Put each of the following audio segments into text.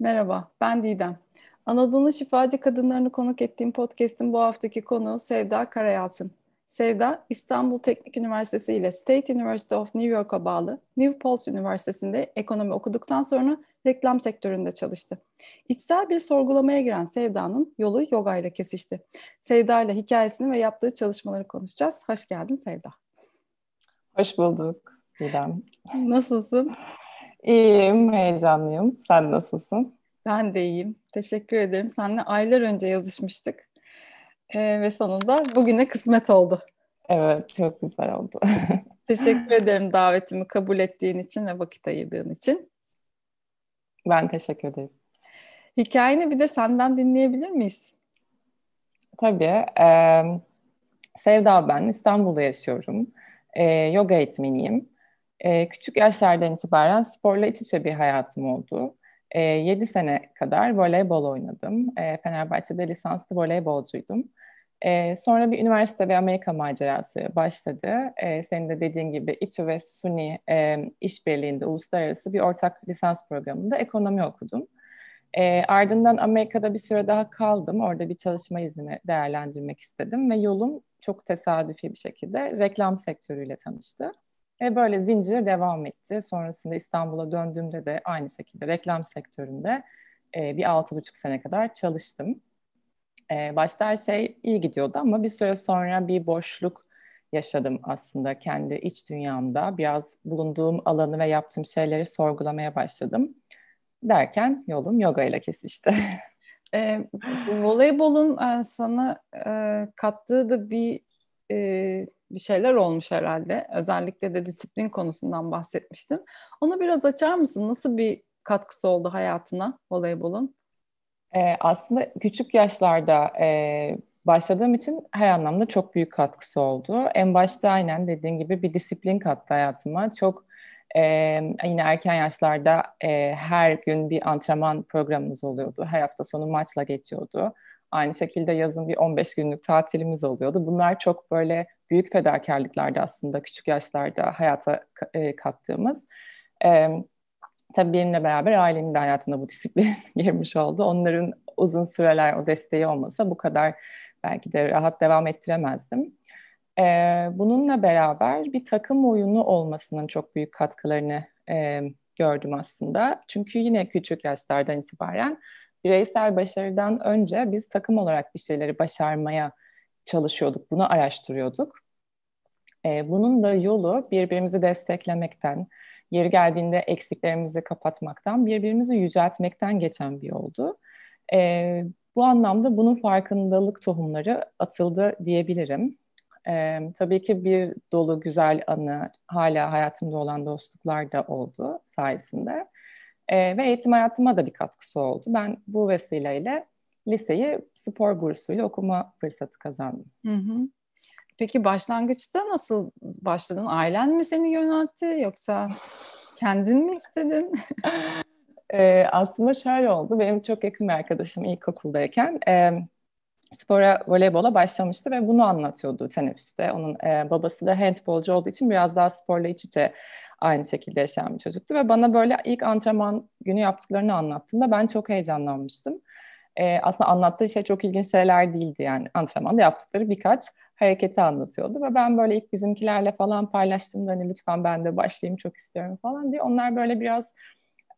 Merhaba, ben Didem. Anadolu'nun şifacı kadınlarını konuk ettiğim podcast'in bu haftaki konuğu Sevda Karayalçın. Sevda, İstanbul Teknik Üniversitesi ile State University of New York'a bağlı New Paltz Üniversitesi'nde ekonomi okuduktan sonra reklam sektöründe çalıştı. İçsel bir sorgulamaya giren Sevda'nın yolu yoga ile kesişti. Sevda ile hikayesini ve yaptığı çalışmaları konuşacağız. Hoş geldin Sevda. Hoş bulduk Didem. Nasılsın? İyiyim, heyecanlıyım. Sen nasılsın? Ben de iyiyim. Teşekkür ederim. Seninle aylar önce yazışmıştık. Ee, ve sonunda bugüne kısmet oldu. Evet, çok güzel oldu. Teşekkür ederim davetimi kabul ettiğin için ve vakit ayırdığın için. Ben teşekkür ederim. Hikayeni bir de senden dinleyebilir miyiz? Tabii. E, Sevda ben, İstanbul'da yaşıyorum. E, yoga eğitmeniyim. E, küçük yaşlardan itibaren sporla iç içe bir hayatım oldu. E, 7 sene kadar voleybol oynadım. E, Fenerbahçe'de lisanslı voleybolcuydum. E, sonra bir üniversite ve Amerika macerası başladı. E, senin de dediğin gibi İTÜ ve SUNY e, işbirliğinde uluslararası bir ortak lisans programında ekonomi okudum. E, ardından Amerika'da bir süre daha kaldım. Orada bir çalışma iznimi değerlendirmek istedim ve yolum çok tesadüfi bir şekilde reklam sektörüyle tanıştı. Ve böyle zincir devam etti. Sonrasında İstanbul'a döndüğümde de aynı şekilde reklam sektöründe e, bir altı buçuk sene kadar çalıştım. E, başta her şey iyi gidiyordu ama bir süre sonra bir boşluk yaşadım aslında kendi iç dünyamda. Biraz bulunduğum alanı ve yaptığım şeyleri sorgulamaya başladım. Derken yolum yoga ile kesişti. E, voleybolun e, sana e, kattığı da bir e, bir şeyler olmuş herhalde. Özellikle de disiplin konusundan bahsetmiştin. Onu biraz açar mısın? Nasıl bir katkısı oldu hayatına voleybolun? Ee, aslında küçük yaşlarda e, başladığım için her anlamda çok büyük katkısı oldu. En başta aynen dediğin gibi bir disiplin kattı hayatıma. Çok e, yine erken yaşlarda e, her gün bir antrenman programımız oluyordu. Her hafta sonu maçla geçiyordu. Aynı şekilde yazın bir 15 günlük tatilimiz oluyordu. Bunlar çok böyle büyük fedakarlıklardı aslında küçük yaşlarda hayata e, kattığımız. E, tabii benimle beraber ailenin de hayatında bu disiplin girmiş oldu. Onların uzun süreler o desteği olmasa bu kadar belki de rahat devam ettiremezdim. E, bununla beraber bir takım oyunu olmasının çok büyük katkılarını e, gördüm aslında. Çünkü yine küçük yaşlardan itibaren bireysel başarıdan önce biz takım olarak bir şeyleri başarmaya çalışıyorduk, bunu araştırıyorduk. E, bunun da yolu birbirimizi desteklemekten, yeri geldiğinde eksiklerimizi kapatmaktan, birbirimizi yüceltmekten geçen bir yoldu. E, bu anlamda bunun farkındalık tohumları atıldı diyebilirim. E, tabii ki bir dolu güzel anı, hala hayatımda olan dostluklar da oldu sayesinde. E, ve eğitim hayatıma da bir katkısı oldu. Ben bu vesileyle liseyi spor bursuyla okuma fırsatı kazandım. Hı hı. Peki başlangıçta nasıl başladın? Ailen mi seni yöneltti yoksa kendin mi istedin? e, aslında şöyle oldu. Benim çok yakın bir arkadaşım ilkokuldayken e, spora, voleybola başlamıştı ve bunu anlatıyordu teneffüste. Onun e, babası da handbolcu olduğu için biraz daha sporla iç içe aynı şekilde yaşayan bir çocuktu ve bana böyle ilk antrenman günü yaptıklarını anlattığında ben çok heyecanlanmıştım. E, aslında anlattığı şey çok ilginç şeyler değildi yani antrenmanda yaptıkları birkaç hareketi anlatıyordu ve ben böyle ilk bizimkilerle falan paylaştığımda hani lütfen ben de başlayayım çok istiyorum falan diye onlar böyle biraz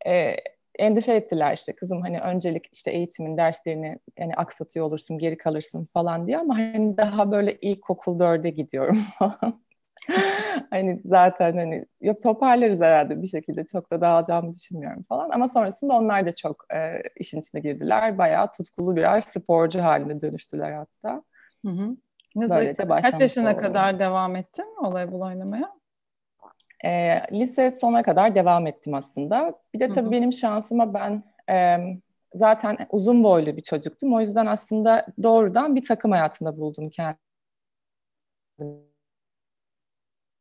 e, endişe ettiler işte kızım hani öncelik işte eğitimin derslerini yani aksatıyor olursun geri kalırsın falan diye ama hani daha böyle ilkokul dörde gidiyorum falan. hani zaten hani yok toparlarız herhalde bir şekilde çok da dağılacağımı düşünmüyorum falan ama sonrasında onlar da çok e, işin içine girdiler bayağı tutkulu birer sporcu haline dönüştüler hatta. Hı hı. Böylece Kaç yaşına oldu. kadar devam ettin voleybol oynamaya? E, lise sona kadar devam ettim aslında. Bir de tabii Hı-hı. benim şansıma ben e, zaten uzun boylu bir çocuktum. O yüzden aslında doğrudan bir takım hayatında buldum kendimi.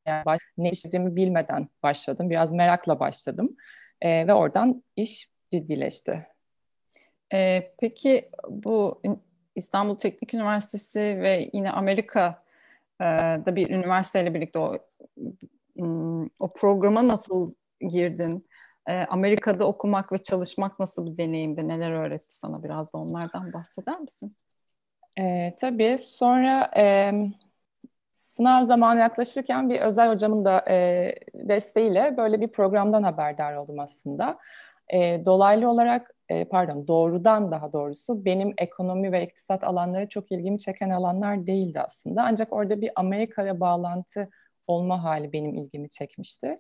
Yani ne işlediğimi bilmeden başladım. Biraz merakla başladım. E, ve oradan iş ciddileşti. E, peki bu İstanbul Teknik Üniversitesi ve yine Amerika'da bir üniversiteyle birlikte o o programa nasıl girdin? e, Amerika'da okumak ve çalışmak nasıl bir deneyimdi? Neler öğretti sana? Biraz da onlardan bahseder misin? E, tabii. Sonra e, sınav zamanı yaklaşırken bir özel hocamın da e, desteğiyle böyle bir programdan haberdar oldum aslında. E, dolaylı olarak, e, pardon doğrudan daha doğrusu benim ekonomi ve iktisat alanları çok ilgimi çeken alanlar değildi aslında. Ancak orada bir Amerika'ya bağlantı olma hali benim ilgimi çekmişti.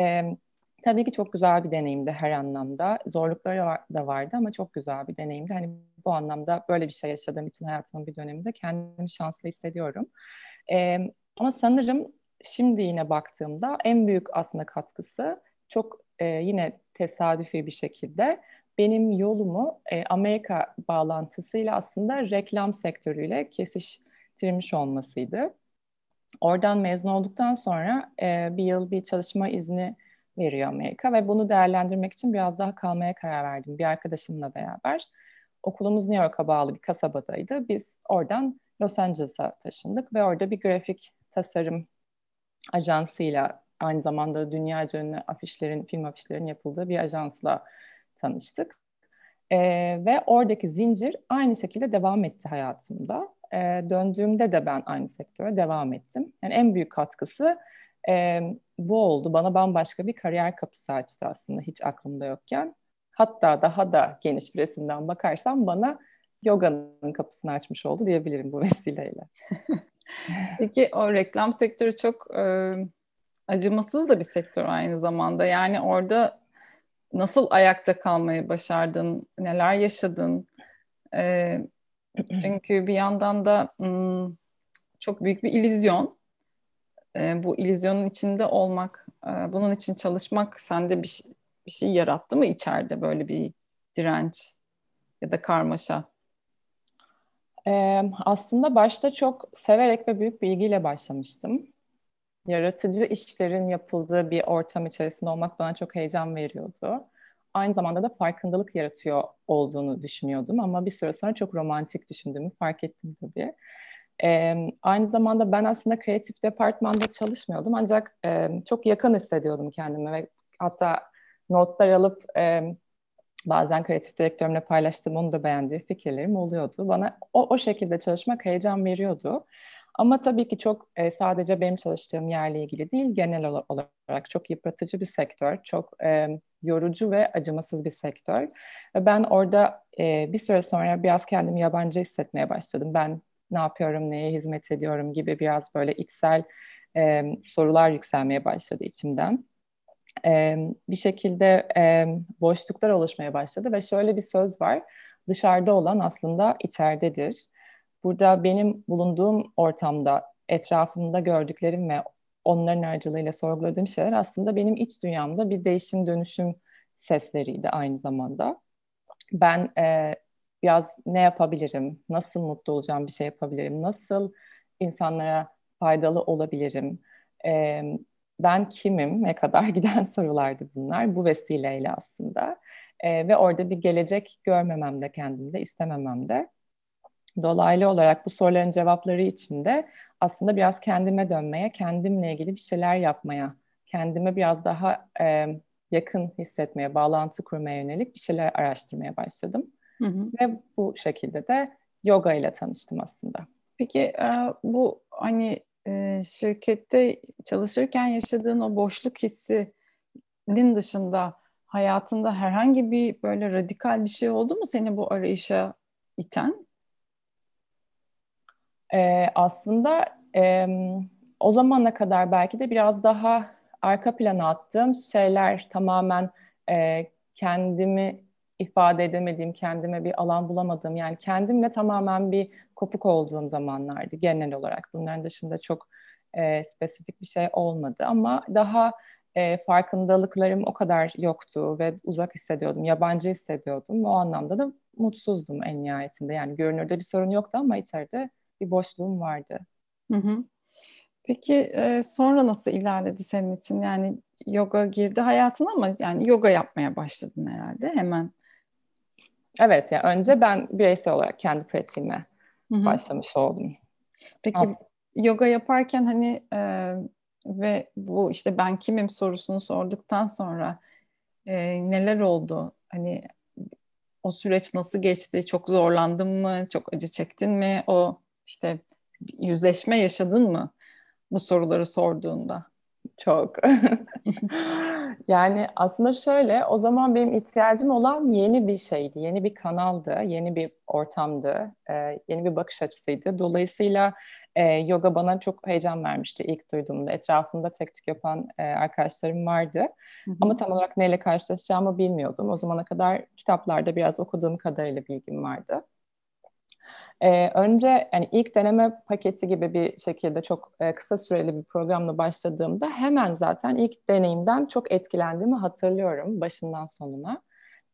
E, tabii ki çok güzel bir deneyimdi her anlamda. Zorlukları da vardı ama çok güzel bir deneyimdi. Hani bu anlamda böyle bir şey yaşadığım için hayatımın bir döneminde kendimi şanslı hissediyorum. E, ama sanırım şimdi yine baktığımda en büyük aslında katkısı çok e, yine tesadüfi bir şekilde benim yolumu e, Amerika bağlantısıyla aslında reklam sektörüyle kesiştirmiş olmasıydı. Oradan mezun olduktan sonra e, bir yıl bir çalışma izni veriyor Amerika ve bunu değerlendirmek için biraz daha kalmaya karar verdim bir arkadaşımla beraber. Okulumuz New York'a bağlı bir kasabadaydı. Biz oradan Los Angeles'a taşındık ve orada bir grafik tasarım ajansıyla aynı zamanda dünyaca ünlü afişlerin, film afişlerin yapıldığı bir ajansla tanıştık. E, ve oradaki zincir aynı şekilde devam etti hayatımda. E, döndüğümde de ben aynı sektöre devam ettim. Yani en büyük katkısı e, bu oldu. Bana bambaşka bir kariyer kapısı açtı aslında hiç aklımda yokken. Hatta daha da geniş bir resimden bakarsam bana yoganın kapısını açmış oldu diyebilirim bu vesileyle. Peki o reklam sektörü çok e, acımasız da bir sektör aynı zamanda. Yani orada nasıl ayakta kalmayı başardın, neler yaşadın? E, çünkü bir yandan da hmm, çok büyük bir illüzyon. E, bu illüzyonun içinde olmak, e, bunun için çalışmak sende bir, bir şey yarattı mı içeride böyle bir direnç ya da karmaşa? Ee, aslında başta çok severek ve büyük bir ilgiyle başlamıştım. Yaratıcı işlerin yapıldığı bir ortam içerisinde olmak bana çok heyecan veriyordu. Aynı zamanda da farkındalık yaratıyor olduğunu düşünüyordum ama bir süre sonra çok romantik düşündüğümü fark ettim tabii. Ee, aynı zamanda ben aslında kreatif departmanda çalışmıyordum ancak e, çok yakın hissediyordum kendimi ve hatta notlar alıp e, bazen kreatif direktörümle paylaştığım onu da beğendiği fikirlerim oluyordu. Bana o, o şekilde çalışmak heyecan veriyordu. Ama tabii ki çok e, sadece benim çalıştığım yerle ilgili değil, genel olarak çok yıpratıcı bir sektör, çok e, yorucu ve acımasız bir sektör. Ben orada e, bir süre sonra biraz kendimi yabancı hissetmeye başladım. Ben ne yapıyorum, neye hizmet ediyorum gibi biraz böyle içsel e, sorular yükselmeye başladı içimden e, bir şekilde e, boşluklar oluşmaya başladı ve şöyle bir söz var. Dışarıda olan aslında içeridedir. Burada benim bulunduğum ortamda, etrafımda gördüklerim ve onların aracılığıyla sorguladığım şeyler aslında benim iç dünyamda bir değişim dönüşüm sesleriydi aynı zamanda. Ben e, biraz ne yapabilirim, nasıl mutlu olacağım bir şey yapabilirim, nasıl insanlara faydalı olabilirim, e, ben kimim, ne kadar giden sorulardı bunlar bu vesileyle aslında. E, ve orada bir gelecek görmemem de kendimde, istememem de. Dolaylı olarak bu soruların cevapları için de aslında biraz kendime dönmeye, kendimle ilgili bir şeyler yapmaya, kendime biraz daha e, yakın hissetmeye, bağlantı kurmaya yönelik bir şeyler araştırmaya başladım. Hı hı. Ve bu şekilde de yoga ile tanıştım aslında. Peki bu hani e, şirkette çalışırken yaşadığın o boşluk hissinin dışında hayatında herhangi bir böyle radikal bir şey oldu mu seni bu arayışa iten? Ee, aslında e, o zamana kadar belki de biraz daha arka plana attığım şeyler tamamen e, kendimi ifade edemediğim, kendime bir alan bulamadığım yani kendimle tamamen bir kopuk olduğum zamanlardı genel olarak. Bunların dışında çok e, spesifik bir şey olmadı ama daha e, farkındalıklarım o kadar yoktu ve uzak hissediyordum, yabancı hissediyordum. O anlamda da mutsuzdum en nihayetinde. Yani görünürde bir sorun yoktu ama içeride bir boşluğum vardı. Hı hı. Peki e, sonra nasıl ilerledi senin için? Yani yoga girdi hayatına ama yani yoga yapmaya başladın herhalde hemen. Evet ya yani önce ben bireysel olarak kendi pratiğime Hı-hı. başlamış oldum. Peki As- yoga yaparken hani e, ve bu işte ben kimim sorusunu sorduktan sonra E, neler oldu? Hani o süreç nasıl geçti? Çok zorlandın mı? Çok acı çektin mi? O işte yüzleşme yaşadın mı bu soruları sorduğunda? Çok. yani aslında şöyle, o zaman benim ihtiyacım olan yeni bir şeydi, yeni bir kanaldı, yeni bir ortamdı, e, yeni bir bakış açısıydı. Dolayısıyla e, yoga bana çok heyecan vermişti ilk duyduğumda. Etrafımda tek tük yapan e, arkadaşlarım vardı. Hı hı. Ama tam olarak neyle karşılaşacağımı bilmiyordum. O zamana kadar kitaplarda biraz okuduğum kadarıyla bilgim vardı. Ee, önce yani ilk deneme paketi gibi bir şekilde çok e, kısa süreli bir programla başladığımda hemen zaten ilk deneyimden çok etkilendiğimi hatırlıyorum başından sonuna.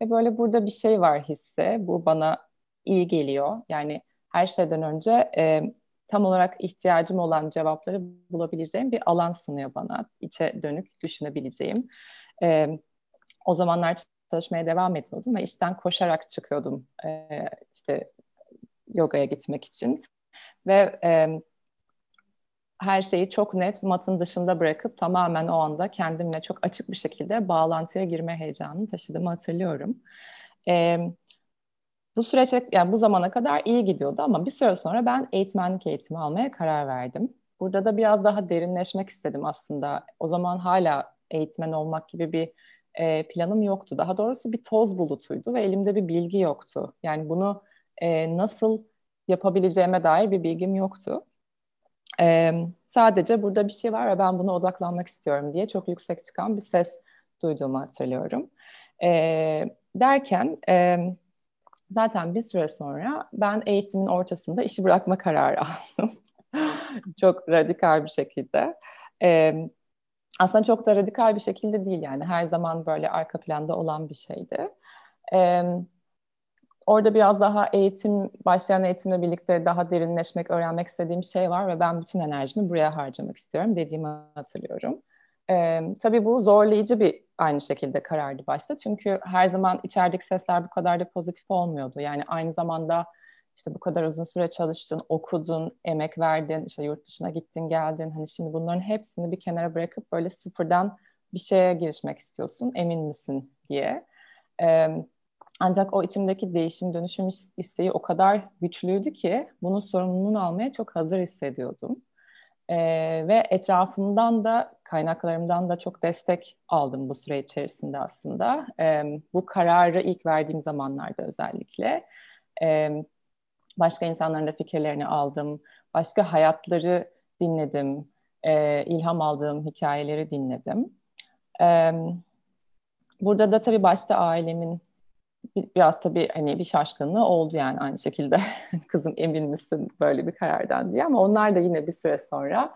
Ve böyle burada bir şey var hissi. Bu bana iyi geliyor. Yani her şeyden önce e, tam olarak ihtiyacım olan cevapları bulabileceğim bir alan sunuyor bana. İçe dönük düşünebileceğim. E, o zamanlar çalışmaya devam ediyordum ve işten koşarak çıkıyordum. E, işte yogaya gitmek için. Ve e, her şeyi çok net matın dışında bırakıp tamamen o anda kendimle çok açık bir şekilde bağlantıya girme heyecanını taşıdığımı hatırlıyorum. E, bu süreçte yani bu zamana kadar iyi gidiyordu ama bir süre sonra ben eğitmenlik eğitimi almaya karar verdim. Burada da biraz daha derinleşmek istedim aslında. O zaman hala eğitmen olmak gibi bir e, planım yoktu. Daha doğrusu bir toz bulutuydu ve elimde bir bilgi yoktu. Yani bunu e, nasıl yapabileceğime dair bir bilgim yoktu. E, sadece burada bir şey var ve ben buna odaklanmak istiyorum diye çok yüksek çıkan bir ses duyduğumu hatırlıyorum. E, derken e, zaten bir süre sonra ben eğitimin ortasında işi bırakma kararı aldım. çok radikal bir şekilde. E, aslında çok da radikal bir şekilde değil yani her zaman böyle arka planda olan bir şeydi. Evet orada biraz daha eğitim, başlayan eğitimle birlikte daha derinleşmek, öğrenmek istediğim şey var ve ben bütün enerjimi buraya harcamak istiyorum dediğimi hatırlıyorum. Ee, tabii bu zorlayıcı bir aynı şekilde karardı başta. Çünkü her zaman içerideki sesler bu kadar da pozitif olmuyordu. Yani aynı zamanda işte bu kadar uzun süre çalıştın, okudun, emek verdin, işte yurt dışına gittin, geldin. Hani şimdi bunların hepsini bir kenara bırakıp böyle sıfırdan bir şeye girişmek istiyorsun, emin misin diye. Ee, ancak o içimdeki değişim dönüşüm isteği o kadar güçlüydü ki bunun sorumluluğunu almaya çok hazır hissediyordum. Ee, ve etrafımdan da kaynaklarımdan da çok destek aldım bu süre içerisinde aslında. Ee, bu kararı ilk verdiğim zamanlarda özellikle. Ee, başka insanların da fikirlerini aldım. Başka hayatları dinledim. Ee, ilham aldığım hikayeleri dinledim. Ee, burada da tabii başta ailemin biraz tabii hani bir şaşkınlığı oldu yani aynı şekilde kızım emin misin böyle bir karardan diye ama onlar da yine bir süre sonra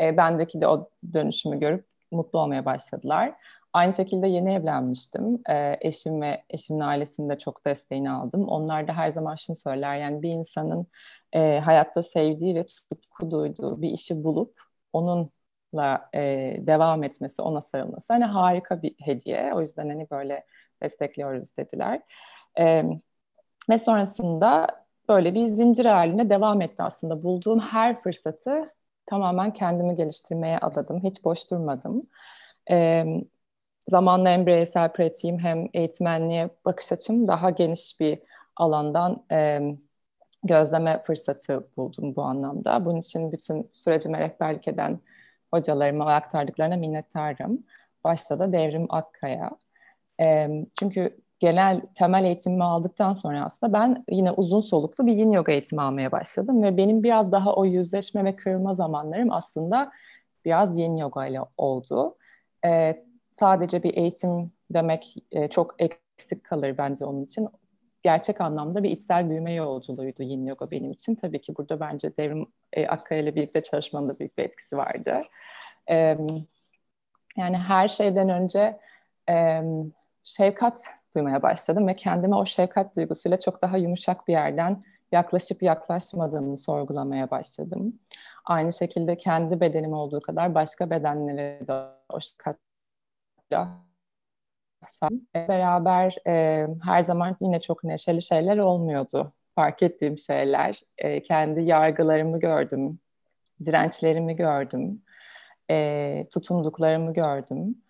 e, bendeki de o dönüşümü görüp mutlu olmaya başladılar. Aynı şekilde yeni evlenmiştim. E, eşim ve eşimin ailesinin de çok desteğini aldım. Onlar da her zaman şunu söyler yani bir insanın e, hayatta sevdiği ve tutku duyduğu bir işi bulup onunla e, devam etmesi, ona sarılması hani harika bir hediye. O yüzden hani böyle destekliyoruz dediler. E, ve sonrasında böyle bir zincir haline devam etti aslında. Bulduğum her fırsatı tamamen kendimi geliştirmeye adadım. Hiç boş durmadım. E, zamanla hem bireysel pratiğim hem eğitmenliğe bakış açım daha geniş bir alandan e, gözleme fırsatı buldum bu anlamda. Bunun için bütün sürecime rehberlik eden hocalarıma aktardıklarına minnettarım. Başta da Devrim Akkaya. E, çünkü genel temel eğitimimi aldıktan sonra aslında ben yine uzun soluklu bir yin yoga eğitimi almaya başladım ve benim biraz daha o yüzleşme ve kırılma zamanlarım aslında biraz yin yoga ile oldu. E, sadece bir eğitim demek e, çok eksik kalır bence onun için. Gerçek anlamda bir içsel büyüme yolculuğuydu yin yoga benim için. Tabii ki burada bence Devrim e, Akkaya ile birlikte çalışmanın da büyük bir etkisi vardı. E, yani her şeyden önce şefkat duymaya başladım ve kendime o şefkat duygusuyla çok daha yumuşak bir yerden yaklaşıp yaklaşmadığımı sorgulamaya başladım. Aynı şekilde kendi bedenim olduğu kadar başka bedenlere de o şefkatla beraber e, her zaman yine çok neşeli şeyler olmuyordu. Fark ettiğim şeyler, e, kendi yargılarımı gördüm, dirençlerimi gördüm, e, tutunduklarımı gördüm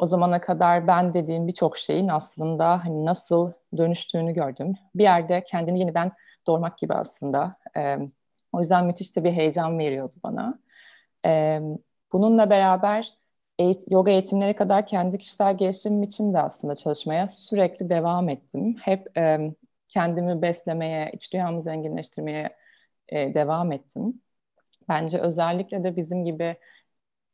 o zamana kadar ben dediğim birçok şeyin aslında hani nasıl dönüştüğünü gördüm. Bir yerde kendini yeniden doğurmak gibi aslında. E, o yüzden müthiş de bir heyecan veriyordu bana. E, bununla beraber eğit yoga eğitimleri kadar kendi kişisel gelişimim için de aslında çalışmaya sürekli devam ettim. Hep e, kendimi beslemeye, iç dünyamı zenginleştirmeye e, devam ettim. Bence özellikle de bizim gibi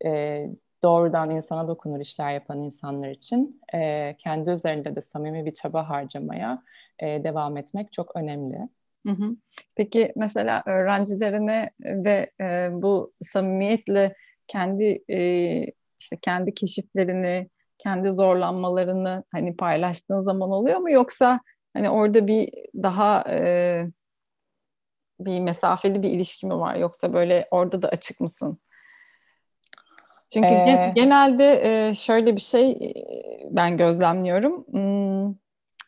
e, doğrudan insana dokunur işler yapan insanlar için e, kendi üzerinde de samimi bir çaba harcamaya e, devam etmek çok önemli. Hı hı. Peki mesela öğrencilerine de e, bu samimiyetle kendi e, işte kendi keşiflerini, kendi zorlanmalarını hani paylaştığın zaman oluyor mu yoksa hani orada bir daha e, bir mesafeli bir ilişki mi var yoksa böyle orada da açık mısın? Çünkü ee... genelde e, şöyle bir şey e, ben gözlemliyorum. Hmm,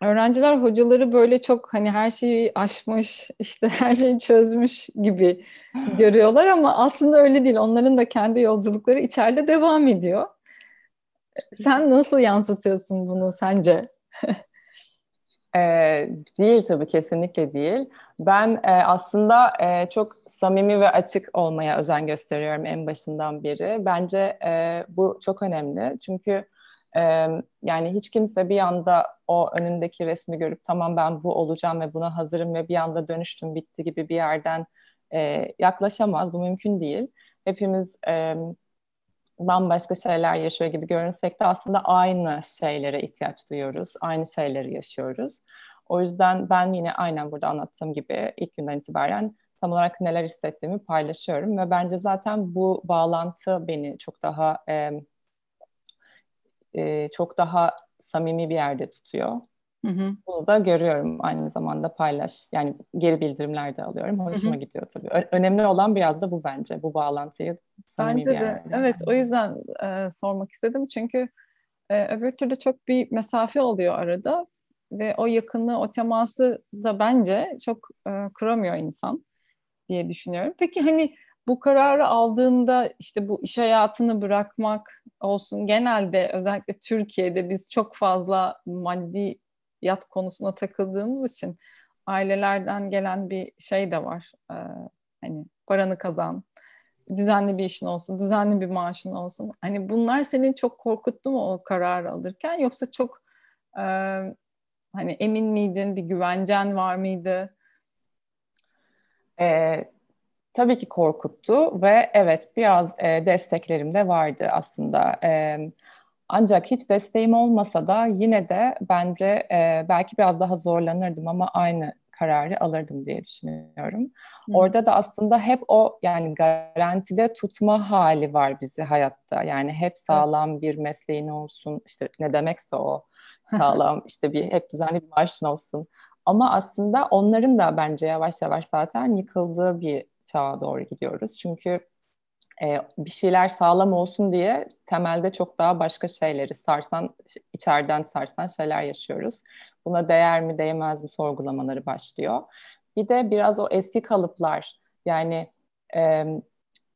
öğrenciler hocaları böyle çok hani her şeyi aşmış, işte her şeyi çözmüş gibi görüyorlar ama aslında öyle değil. Onların da kendi yolculukları içeride devam ediyor. Sen nasıl yansıtıyorsun bunu sence? ee, değil tabii kesinlikle değil. Ben e, aslında e, çok samimi ve açık olmaya özen gösteriyorum en başından beri. Bence e, bu çok önemli çünkü e, yani hiç kimse bir anda o önündeki resmi görüp tamam ben bu olacağım ve buna hazırım ve bir anda dönüştüm bitti gibi bir yerden e, yaklaşamaz. Bu mümkün değil. Hepimiz e, bambaşka şeyler yaşıyor gibi görünsek de aslında aynı şeylere ihtiyaç duyuyoruz. Aynı şeyleri yaşıyoruz. O yüzden ben yine aynen burada anlattığım gibi ilk günden itibaren tam olarak neler hissettiğimi paylaşıyorum ve bence zaten bu bağlantı beni çok daha e, e, çok daha samimi bir yerde tutuyor. Hı hı. Bunu da görüyorum aynı zamanda paylaş yani geri bildirimler de alıyorum. Hoşuma hı hı. gidiyor tabii. Ö- önemli olan biraz da bu bence. Bu bağlantıyı samimi bence bir de evet o yüzden e, sormak istedim. Çünkü e, öbür türlü çok bir mesafe oluyor arada ve o yakınlığı, o teması da bence çok e, kuramıyor insan diye düşünüyorum. Peki hani bu kararı aldığında işte bu iş hayatını bırakmak olsun genelde özellikle Türkiye'de biz çok fazla maddi yat konusuna takıldığımız için ailelerden gelen bir şey de var. Ee, hani paranı kazan, düzenli bir işin olsun, düzenli bir maaşın olsun. Hani bunlar senin çok korkuttu mu o kararı alırken yoksa çok e, hani emin miydin, bir güvencen var mıydı? Ee, tabii ki korkuttu ve evet biraz e, desteklerim de vardı aslında. E, ancak hiç desteğim olmasa da yine de bence e, belki biraz daha zorlanırdım ama aynı kararı alırdım diye düşünüyorum. Hı. Orada da aslında hep o yani garantide tutma hali var bizi hayatta. Yani hep sağlam bir mesleğin olsun işte ne demekse o sağlam işte bir hep düzenli bir maaşın olsun. Ama aslında onların da bence yavaş yavaş zaten yıkıldığı bir çağa doğru gidiyoruz. Çünkü e, bir şeyler sağlam olsun diye temelde çok daha başka şeyleri sarsan, içeriden sarsan şeyler yaşıyoruz. Buna değer mi değmez mi sorgulamaları başlıyor. Bir de biraz o eski kalıplar yani e,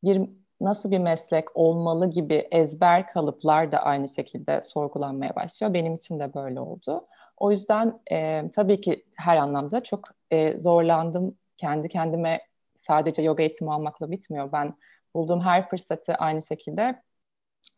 bir nasıl bir meslek olmalı gibi ezber kalıplar da aynı şekilde sorgulanmaya başlıyor. Benim için de böyle oldu. O yüzden e, tabii ki her anlamda çok e, zorlandım. Kendi kendime sadece yoga eğitimi almakla bitmiyor. Ben bulduğum her fırsatı aynı şekilde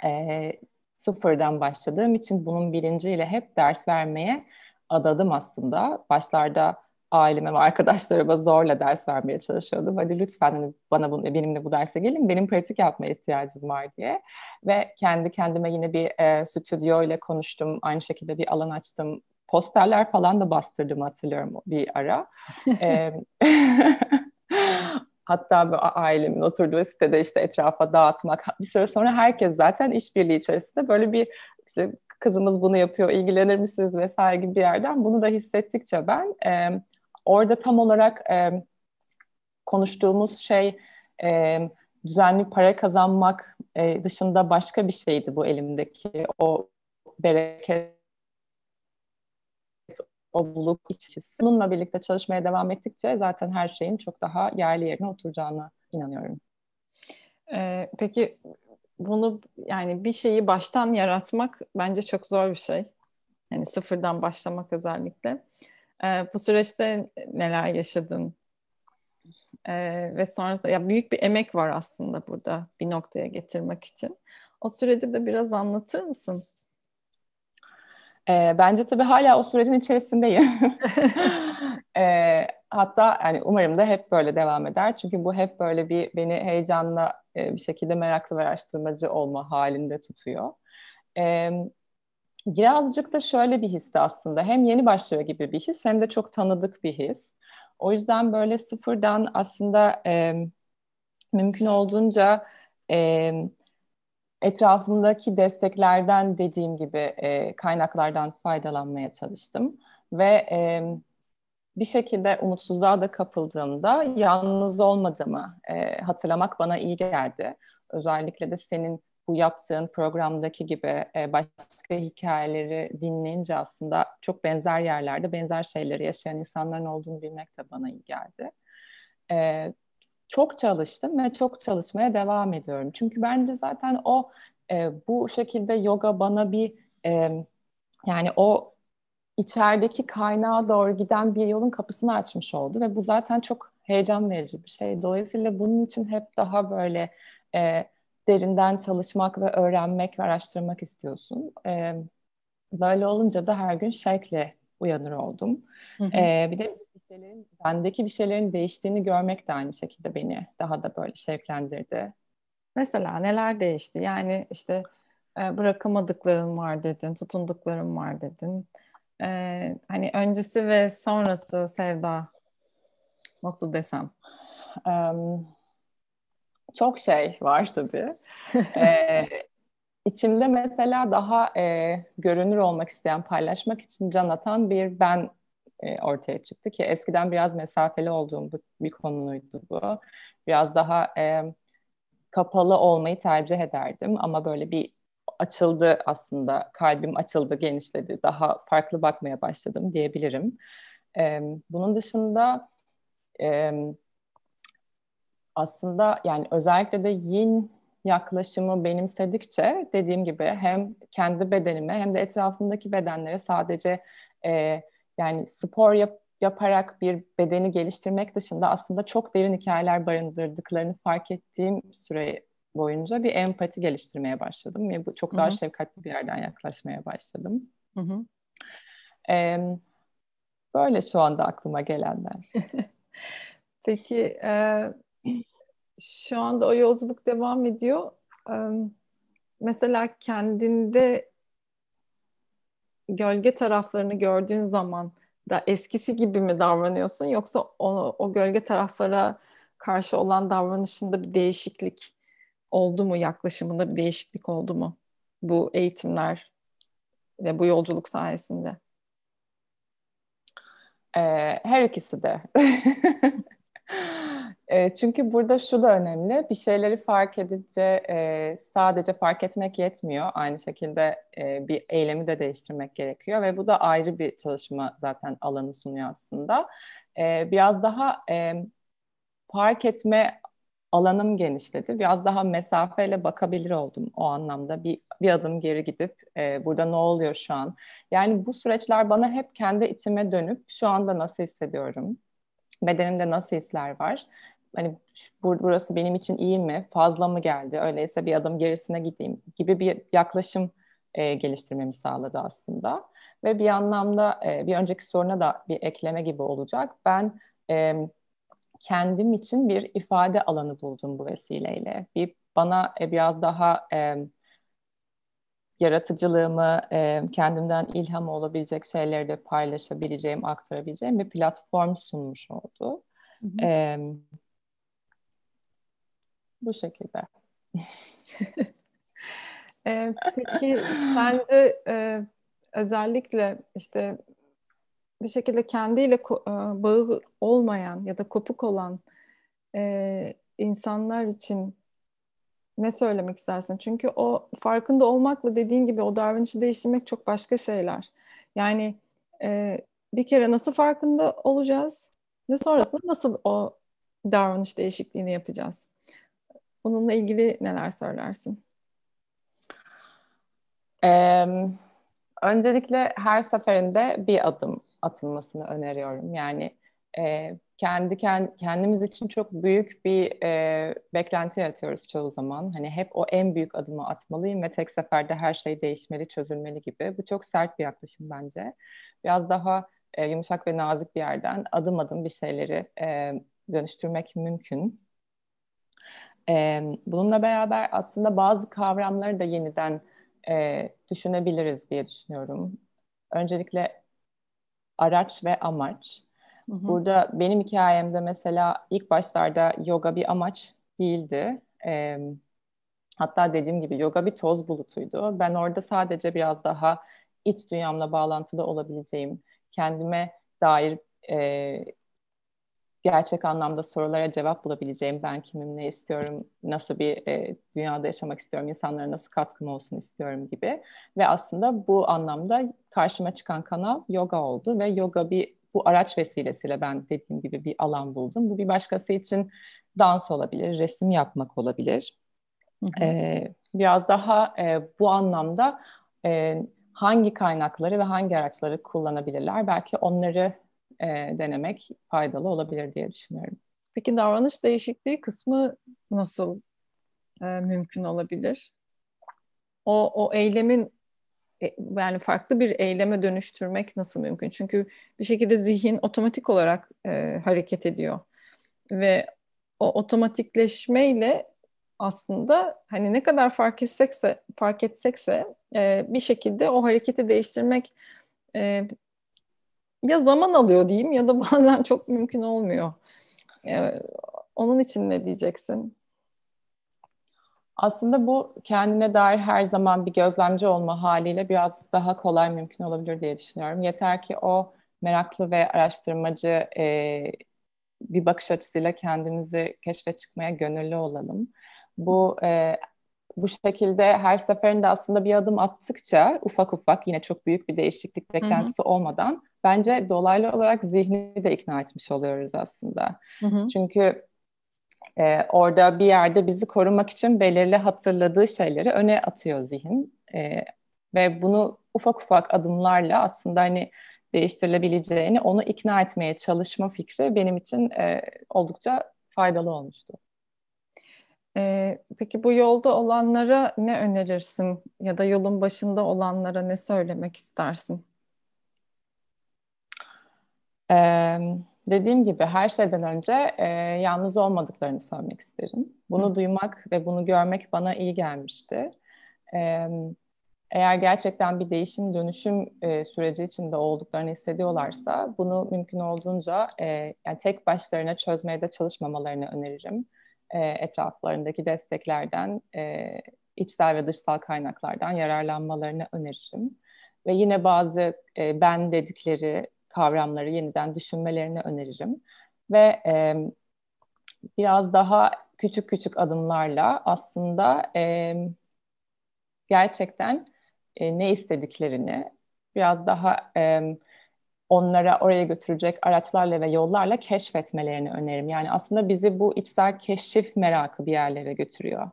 e, sıfırdan başladığım için bunun bilinciyle hep ders vermeye adadım aslında. Başlarda aileme ve arkadaşlarıma zorla ders vermeye çalışıyordum. Hadi lütfen hani bana bunu, benimle bu derse gelin, benim pratik yapmaya ihtiyacım var diye. Ve kendi kendime yine bir e, stüdyo ile konuştum. Aynı şekilde bir alan açtım. Posterler falan da bastırdım hatırlıyorum bir ara. e, Hatta ailemin oturduğu sitede işte etrafa dağıtmak. Bir süre sonra herkes zaten işbirliği içerisinde böyle bir işte kızımız bunu yapıyor, ilgilenir misiniz vesaire gibi bir yerden bunu da hissettikçe ben e, orada tam olarak e, konuştuğumuz şey e, düzenli para kazanmak e, dışında başka bir şeydi bu elimdeki o bereket o buluk içkisi. Bununla birlikte çalışmaya devam ettikçe zaten her şeyin çok daha yerli yerine oturacağına inanıyorum. Ee, peki bunu yani bir şeyi baştan yaratmak bence çok zor bir şey. Yani sıfırdan başlamak özellikle. Ee, bu süreçte neler yaşadın? Ee, ve sonrasında ya büyük bir emek var aslında burada bir noktaya getirmek için. O süreci de biraz anlatır mısın? E, bence tabii hala o sürecin içerisindeyim. e, hatta yani umarım da hep böyle devam eder. Çünkü bu hep böyle bir beni heyecanla e, bir şekilde meraklı ve araştırmacı olma halinde tutuyor. E, birazcık da şöyle bir histi aslında. Hem yeni başlıyor gibi bir his hem de çok tanıdık bir his. O yüzden böyle sıfırdan aslında e, mümkün olduğunca e, etrafımdaki desteklerden dediğim gibi e, kaynaklardan faydalanmaya çalıştım ve e, bir şekilde umutsuzluğa da kapıldığımda yalnız olmadığımı e, hatırlamak bana iyi geldi. Özellikle de senin bu yaptığın programdaki gibi e, başka hikayeleri dinleyince aslında çok benzer yerlerde benzer şeyleri yaşayan insanların olduğunu bilmek de bana iyi geldi. E, çok çalıştım ve çok çalışmaya devam ediyorum. Çünkü bence zaten o e, bu şekilde yoga bana bir e, yani o içerideki kaynağa doğru giden bir yolun kapısını açmış oldu ve bu zaten çok heyecan verici bir şey. Dolayısıyla bunun için hep daha böyle e, derinden çalışmak ve öğrenmek ve araştırmak istiyorsun. E, böyle olunca da her gün şevkle uyanır oldum. Hı hı. E, bir de şeylerin, bendeki bir şeylerin değiştiğini görmek de aynı şekilde beni daha da böyle şevklendirdi. Mesela neler değişti? Yani işte e, bırakamadıklarım var dedin, tutunduklarım var dedin. E, hani öncesi ve sonrası Sevda nasıl desem? Um, çok şey var tabii. ee, içimde mesela daha e, görünür olmak isteyen, paylaşmak için can atan bir ben e, ortaya çıktı ki eskiden biraz mesafeli olduğum bir konuydu bu. Biraz daha e, kapalı olmayı tercih ederdim ama böyle bir açıldı aslında kalbim açıldı genişledi daha farklı bakmaya başladım diyebilirim. Ee, bunun dışında e, aslında yani özellikle de yin yaklaşımı benimsedikçe dediğim gibi hem kendi bedenime hem de etrafındaki bedenlere sadece e, yani spor yap, yaparak bir bedeni geliştirmek dışında aslında çok derin hikayeler barındırdıklarını fark ettiğim süre boyunca bir empati geliştirmeye başladım ve bu çok daha Hı-hı. şefkatli bir yerden yaklaşmaya başladım. Ee, böyle şu anda aklıma gelenler. Peki e, şu anda o yolculuk devam ediyor. E, mesela kendinde gölge taraflarını gördüğün zaman da eskisi gibi mi davranıyorsun yoksa o, o gölge taraflara karşı olan davranışında bir değişiklik oldu mu yaklaşımında bir değişiklik oldu mu bu eğitimler ve bu yolculuk sayesinde? Ee, her ikisi de. e, çünkü burada şu da önemli. Bir şeyleri fark edince e, sadece fark etmek yetmiyor. Aynı şekilde e, bir eylemi de değiştirmek gerekiyor ve bu da ayrı bir çalışma zaten alanı sunuyor aslında. E, biraz daha e, fark etme alanım genişledi. Biraz daha mesafeyle bakabilir oldum o anlamda. Bir, bir adım geri gidip e, burada ne oluyor şu an? Yani bu süreçler bana hep kendi içime dönüp şu anda nasıl hissediyorum? Bedenimde nasıl hisler var? Hani burası benim için iyi mi? Fazla mı geldi? Öyleyse bir adım gerisine gideyim gibi bir yaklaşım e, geliştirmemi sağladı aslında. Ve bir anlamda e, bir önceki soruna da bir ekleme gibi olacak. Ben e, kendim için bir ifade alanı buldum bu vesileyle. Bir bana e, biraz daha e, yaratıcılığımı, e, kendimden ilham olabilecek şeyleri de paylaşabileceğim, aktarabileceğim bir platform sunmuş oldu. Hı hı. E, bu şekilde. e, peki bence e, özellikle işte bir şekilde kendiyle bağı olmayan ya da kopuk olan e, insanlar için ne söylemek istersin? Çünkü o farkında olmakla dediğin gibi o davranışı değiştirmek çok başka şeyler. Yani e, bir kere nasıl farkında olacağız ve sonrasında nasıl o davranış değişikliğini yapacağız? Bununla ilgili neler söylersin? Ee, öncelikle her seferinde bir adım atılmasını öneriyorum. Yani e, kendi kendimiz için çok büyük bir e, beklenti yaratıyoruz çoğu zaman. Hani hep o en büyük adımı atmalıyım ve tek seferde her şey değişmeli, çözülmeli gibi. Bu çok sert bir yaklaşım bence. Biraz daha e, yumuşak ve nazik bir yerden adım adım bir şeyleri e, dönüştürmek mümkün. E, bununla beraber aslında bazı kavramları da yeniden e, düşünebiliriz diye düşünüyorum. Öncelikle araç ve amaç. Hı hı. Burada benim hikayemde mesela ilk başlarda yoga bir amaç değildi. E, hatta dediğim gibi yoga bir toz bulutuydu. Ben orada sadece biraz daha iç dünyamla bağlantıda olabileceğim, kendime dair e, gerçek anlamda sorulara cevap bulabileceğim, ben kimim, ne istiyorum, nasıl bir e, dünyada yaşamak istiyorum, insanlara nasıl katkım olsun istiyorum gibi. Ve aslında bu anlamda karşıma çıkan kanal yoga oldu ve yoga bir bu araç vesilesiyle ben dediğim gibi bir alan buldum. Bu bir başkası için dans olabilir, resim yapmak olabilir. Ee, biraz daha e, bu anlamda e, hangi kaynakları ve hangi araçları kullanabilirler? Belki onları e, denemek faydalı olabilir diye düşünüyorum. Peki davranış değişikliği kısmı nasıl e, mümkün olabilir? O, o eylemin yani farklı bir eyleme dönüştürmek nasıl mümkün? Çünkü bir şekilde zihin otomatik olarak e, hareket ediyor ve o otomatikleşmeyle aslında hani ne kadar fark etsekse fark etsekse e, bir şekilde o hareketi değiştirmek e, ya zaman alıyor diyeyim ya da bazen çok mümkün olmuyor. E, onun için ne diyeceksin? Aslında bu kendine dair her zaman bir gözlemci olma haliyle biraz daha kolay mümkün olabilir diye düşünüyorum. Yeter ki o meraklı ve araştırmacı e, bir bakış açısıyla kendimizi keşfe çıkmaya gönüllü olalım. Bu e, bu şekilde her seferinde aslında bir adım attıkça ufak ufak yine çok büyük bir değişiklik beklentisi hı hı. olmadan bence dolaylı olarak zihni de ikna etmiş oluyoruz aslında. Hı hı. Çünkü e, orada bir yerde bizi korumak için belirli hatırladığı şeyleri öne atıyor zihin. E, ve bunu ufak ufak adımlarla aslında hani değiştirilebileceğini onu ikna etmeye çalışma fikri benim için e, oldukça faydalı olmuştu. Ee, peki bu yolda olanlara ne önerirsin ya da yolun başında olanlara ne söylemek istersin? Ee, dediğim gibi her şeyden önce e, yalnız olmadıklarını söylemek isterim. Bunu Hı. duymak ve bunu görmek bana iyi gelmişti. Ee, eğer gerçekten bir değişim dönüşüm e, süreci içinde olduklarını hissediyorlarsa bunu mümkün olduğunca e, yani tek başlarına çözmeye de çalışmamalarını öneririm e, etraflarındaki desteklerden, e, içsel ve dışsal kaynaklardan yararlanmalarını öneririm. Ve yine bazı e, ben dedikleri kavramları yeniden düşünmelerini öneririm. Ve e, biraz daha küçük küçük adımlarla aslında e, gerçekten e, ne istediklerini biraz daha e, onlara oraya götürecek araçlarla ve yollarla keşfetmelerini öneririm. Yani aslında bizi bu içsel keşif merakı bir yerlere götürüyor.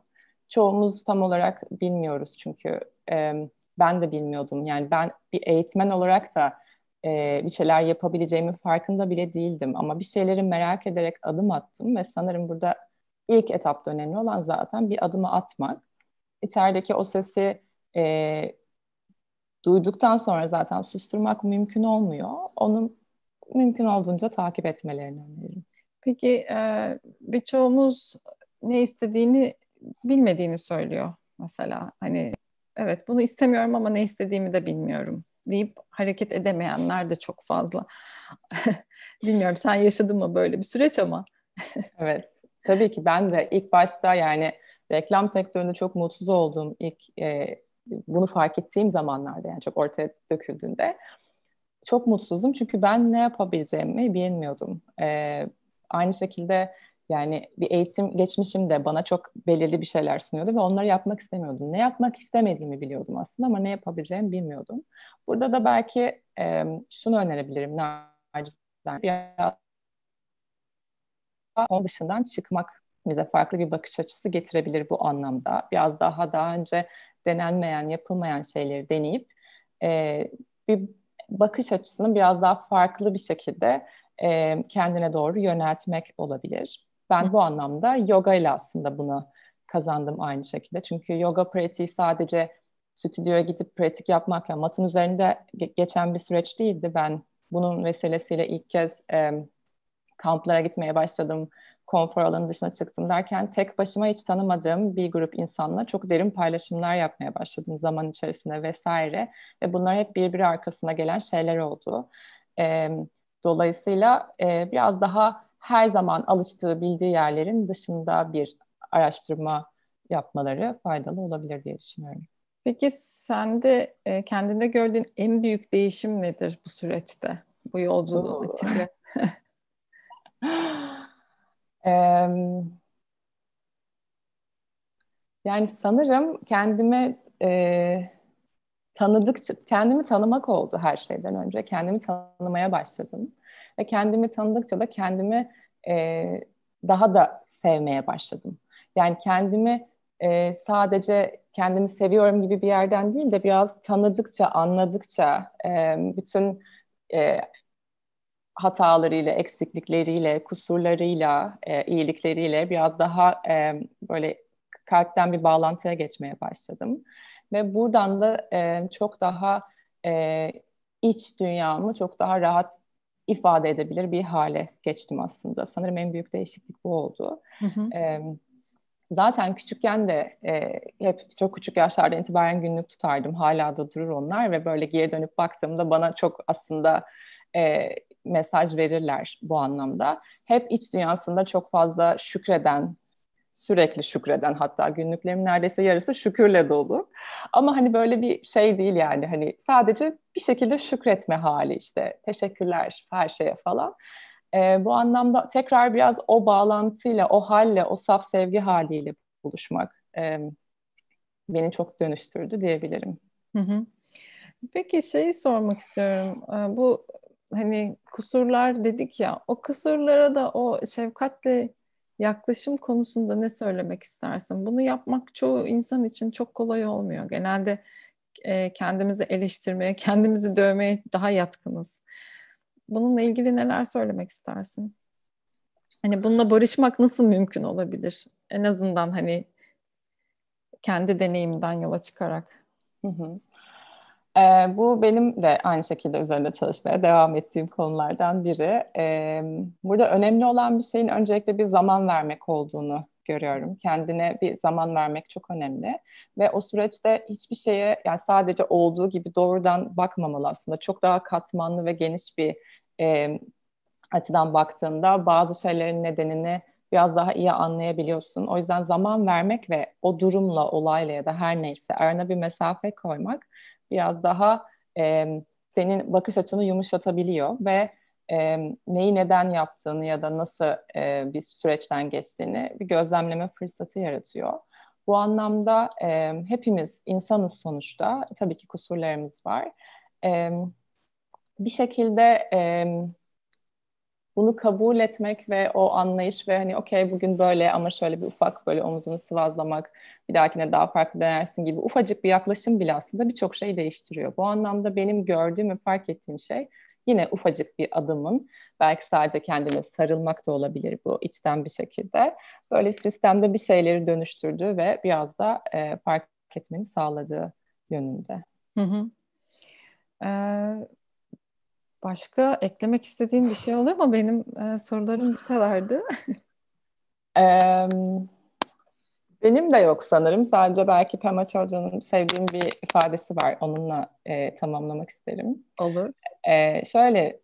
Çoğumuz tam olarak bilmiyoruz çünkü e, ben de bilmiyordum. Yani ben bir eğitmen olarak da e, bir şeyler yapabileceğimin farkında bile değildim. Ama bir şeyleri merak ederek adım attım ve sanırım burada ilk etapta önemli olan zaten bir adımı atmak. İçerideki o sesi e, duyduktan sonra zaten susturmak mümkün olmuyor. Onu mümkün olduğunca takip etmelerini öneririm. Peki e, birçoğumuz ne istediğini bilmediğini söylüyor mesela. Hani evet bunu istemiyorum ama ne istediğimi de bilmiyorum deyip hareket edemeyenler de çok fazla. Bilmiyorum sen yaşadın mı böyle bir süreç ama. evet tabii ki ben de ilk başta yani reklam sektöründe çok mutsuz olduğum ilk e, bunu fark ettiğim zamanlarda yani çok ortaya döküldüğünde çok mutsuzdum çünkü ben ne yapabileceğimi bilmiyordum. Ee, aynı şekilde yani bir eğitim geçmişim de bana çok belirli bir şeyler sunuyordu ve onları yapmak istemiyordum. Ne yapmak istemediğimi biliyordum aslında ama ne yapabileceğimi bilmiyordum. Burada da belki e, şunu önerebilirim. Biraz onun dışından çıkmak bize farklı bir bakış açısı getirebilir bu anlamda. Biraz daha daha önce denenmeyen, yapılmayan şeyleri deneyip e, bir bakış açısını biraz daha farklı bir şekilde e, kendine doğru yöneltmek olabilir. Ben bu anlamda yoga ile aslında bunu kazandım aynı şekilde. Çünkü yoga pratiği sadece stüdyoya gidip pratik yapmak, yani matın üzerinde geçen bir süreç değildi. Ben bunun vesilesiyle ilk kez e, kamplara gitmeye başladım, konfor alanı dışına çıktım derken tek başıma hiç tanımadığım bir grup insanla çok derin paylaşımlar yapmaya başladım zaman içerisinde vesaire ve bunlar hep birbiri arkasına gelen şeyler oldu. E, dolayısıyla e, biraz daha her zaman alıştığı, bildiği yerlerin dışında bir araştırma yapmaları faydalı olabilir diye düşünüyorum. Peki sende e, kendinde gördüğün en büyük değişim nedir bu süreçte, bu yolculuğun içinde? yani sanırım kendimi e, tanıdıkça, kendimi tanımak oldu her şeyden önce. Kendimi tanımaya başladım. Ve kendimi tanıdıkça da kendimi e, daha da sevmeye başladım. Yani kendimi e, sadece kendimi seviyorum gibi bir yerden değil de biraz tanıdıkça, anladıkça e, bütün e, hatalarıyla, eksiklikleriyle, kusurlarıyla, e, iyilikleriyle biraz daha e, böyle kalpten bir bağlantıya geçmeye başladım. Ve buradan da e, çok daha e, iç dünyamı çok daha rahat ifade edebilir bir hale geçtim aslında. Sanırım en büyük değişiklik bu oldu. Hı hı. E, zaten küçükken de e, hep çok küçük yaşlarda itibaren günlük tutardım. Hala da durur onlar ve böyle geri dönüp baktığımda bana çok aslında e, mesaj verirler bu anlamda. Hep iç dünyasında çok fazla şükreden, sürekli şükreden hatta günlüklerimin neredeyse yarısı şükürle dolu. Ama hani böyle bir şey değil yani hani sadece bir şekilde şükretme hali işte teşekkürler her şeye falan. Ee, bu anlamda tekrar biraz o bağlantıyla, o halle, o saf sevgi haliyle buluşmak e, beni çok dönüştürdü diyebilirim. Hı hı. Peki şeyi sormak istiyorum. Bu hani kusurlar dedik ya, o kusurlara da o şefkatle yaklaşım konusunda ne söylemek istersin? Bunu yapmak çoğu insan için çok kolay olmuyor. Genelde e, kendimizi eleştirmeye, kendimizi dövmeye daha yatkınız. Bununla ilgili neler söylemek istersin? Hani bununla barışmak nasıl mümkün olabilir? En azından hani kendi deneyimden yola çıkarak. Hı hı. E, bu benim de aynı şekilde üzerinde çalışmaya devam ettiğim konulardan biri. E, burada önemli olan bir şeyin öncelikle bir zaman vermek olduğunu görüyorum. Kendine bir zaman vermek çok önemli ve o süreçte hiçbir şeye yani sadece olduğu gibi doğrudan bakmamalı aslında. Çok daha katmanlı ve geniş bir e, açıdan baktığında bazı şeylerin nedenini biraz daha iyi anlayabiliyorsun. O yüzden zaman vermek ve o durumla, olayla ya da her neyse arana bir mesafe koymak biraz daha e, senin bakış açını yumuşatabiliyor ve e, neyi neden yaptığını ya da nasıl e, bir süreçten geçtiğini bir gözlemleme fırsatı yaratıyor. Bu anlamda e, hepimiz insanız sonuçta. Tabii ki kusurlarımız var. E, bir şekilde e, bunu kabul etmek ve o anlayış ve hani okey bugün böyle ama şöyle bir ufak böyle omuzunu sıvazlamak, bir dahakine daha farklı denersin gibi ufacık bir yaklaşım bile aslında birçok şey değiştiriyor. Bu anlamda benim gördüğüm ve fark ettiğim şey yine ufacık bir adımın belki sadece kendine sarılmak da olabilir bu içten bir şekilde. Böyle sistemde bir şeyleri dönüştürdüğü ve biraz da e, fark etmeni sağladığı yönünde. Hı hı. Ee, Başka eklemek istediğin bir şey olur mu? Benim e, sorularım bu kadardı. benim de yok sanırım. Sadece belki Pema Chodron'un sevdiğim bir ifadesi var. Onunla e, tamamlamak isterim. Olur. E, şöyle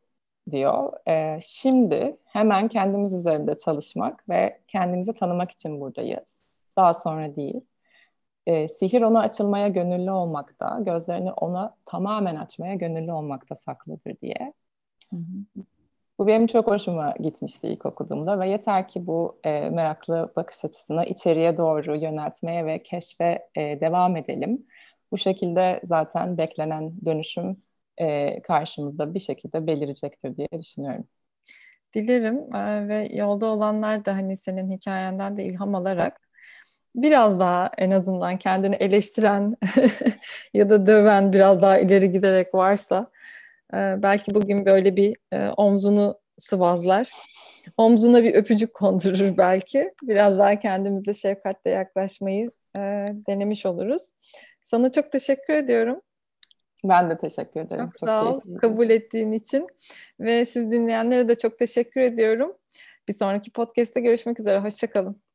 diyor. E, şimdi hemen kendimiz üzerinde çalışmak ve kendimizi tanımak için buradayız. Daha sonra değil. E, sihir ona açılmaya gönüllü olmakta, gözlerini ona tamamen açmaya gönüllü olmakta saklıdır diye. Hı hı. Bu benim çok hoşuma gitmişti ilk okuduğumda ve yeter ki bu e, meraklı bakış açısını içeriye doğru yöneltmeye ve keşfe e, devam edelim. Bu şekilde zaten beklenen dönüşüm e, karşımızda bir şekilde belirecektir diye düşünüyorum. Dilerim e, ve yolda olanlar da hani senin hikayenden de ilham alarak biraz daha en azından kendini eleştiren ya da döven biraz daha ileri giderek varsa e, belki bugün böyle bir e, omzunu sıvazlar. Omzuna bir öpücük kondurur belki. Biraz daha kendimize şefkatle yaklaşmayı e, denemiş oluruz. Sana çok teşekkür ediyorum. Ben de teşekkür ederim. Çok, çok sağ ol kabul ettiğin için. Ve siz dinleyenlere de çok teşekkür ediyorum. Bir sonraki podcast'te görüşmek üzere. Hoşçakalın.